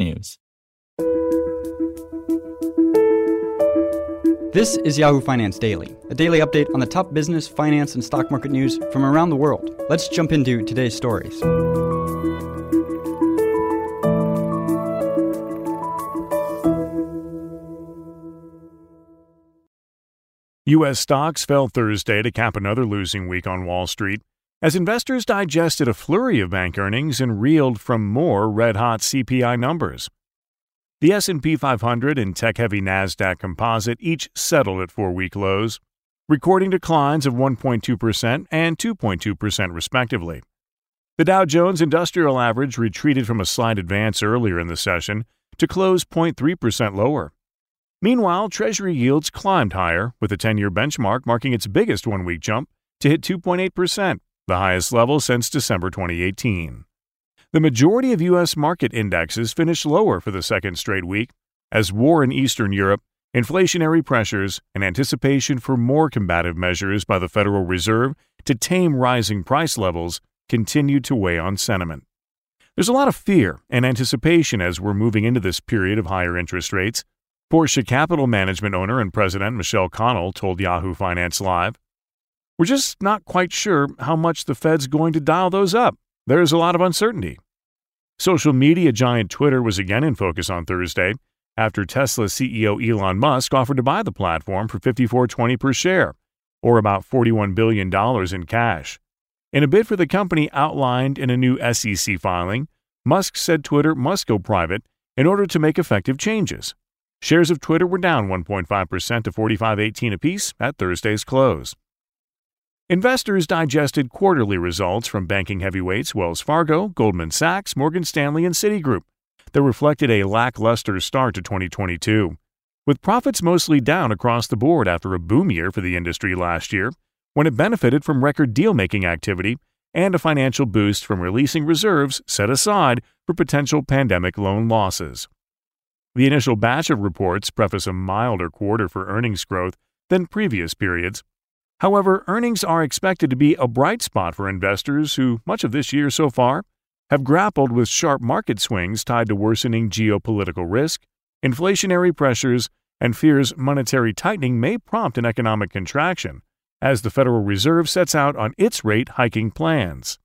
technews. This is Yahoo Finance Daily, a daily update on the top business, finance, and stock market news from around the world. Let's jump into today's stories. U.S. stocks fell Thursday to cap another losing week on Wall Street as investors digested a flurry of bank earnings and reeled from more red-hot CPI numbers. The S&P 500 and tech-heavy Nasdaq Composite each settled at four-week lows, recording declines of 1.2% and 2.2% respectively. The Dow Jones Industrial Average retreated from a slight advance earlier in the session to close 0.3% lower. Meanwhile, Treasury yields climbed higher, with the 10 year benchmark marking its biggest one week jump to hit 2.8%, the highest level since December 2018. The majority of U.S. market indexes finished lower for the second straight week, as war in Eastern Europe, inflationary pressures, and anticipation for more combative measures by the Federal Reserve to tame rising price levels continued to weigh on sentiment. There's a lot of fear and anticipation as we're moving into this period of higher interest rates, Portia Capital Management owner and president Michelle Connell told Yahoo Finance Live. We're just not quite sure how much the Fed's going to dial those up. There's a lot of uncertainty. Social media giant Twitter was again in focus on Thursday after Tesla CEO Elon Musk offered to buy the platform for 54.20 per share, or about $41 billion in cash. In a bid for the company outlined in a new SEC filing, Musk said Twitter must go private in order to make effective changes. Shares of Twitter were down 1.5% to 45.18 apiece at Thursday's close. Investors digested quarterly results from banking heavyweights Wells Fargo, Goldman Sachs, Morgan Stanley, and Citigroup that reflected a lackluster start to 2022, with profits mostly down across the board after a boom year for the industry last year, when it benefited from record deal making activity and a financial boost from releasing reserves set aside for potential pandemic loan losses. The initial batch of reports preface a milder quarter for earnings growth than previous periods. However, earnings are expected to be a bright spot for investors who, much of this year so far, have grappled with sharp market swings tied to worsening geopolitical risk, inflationary pressures, and fears monetary tightening may prompt an economic contraction as the Federal Reserve sets out on its rate hiking plans.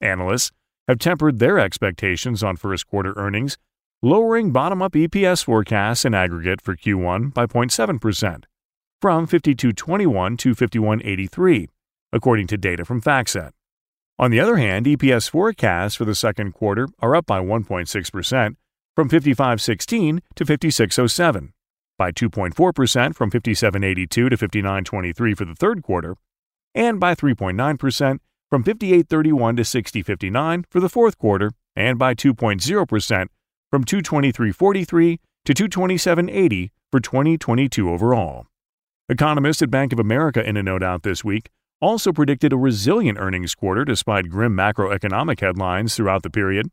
Analysts have tempered their expectations on first quarter earnings lowering bottom up EPS forecasts in aggregate for Q1 by 0.7%, from 52.21 to 51.83, according to data from FactSet. On the other hand, EPS forecasts for the second quarter are up by 1.6%, from 55.16 to 56.07, by 2.4% from 57.82 to 59.23 for the third quarter, and by 3.9% from 58.31 to 60.59 for the fourth quarter, and by 2.0% from 223.43 to 227.80 for 2022 overall. Economists at Bank of America in a note out this week also predicted a resilient earnings quarter despite grim macroeconomic headlines throughout the period.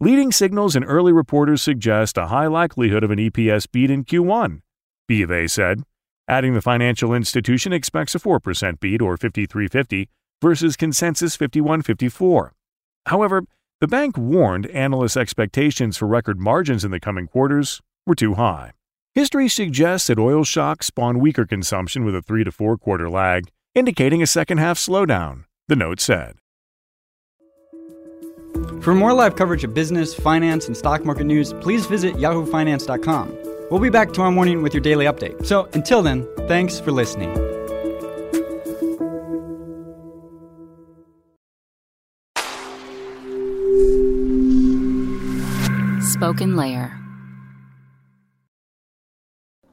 Leading signals and early reporters suggest a high likelihood of an EPS beat in Q1, B of A said, adding the financial institution expects a 4% beat or 53.50 versus consensus 51.54. However, the bank warned analysts' expectations for record margins in the coming quarters were too high. History suggests that oil shocks spawn weaker consumption with a 3 to 4 quarter lag, indicating a second half slowdown, the note said. For more live coverage of business, finance, and stock market news, please visit yahoofinance.com. We'll be back tomorrow morning with your daily update. So until then, thanks for listening. SpokenLayer.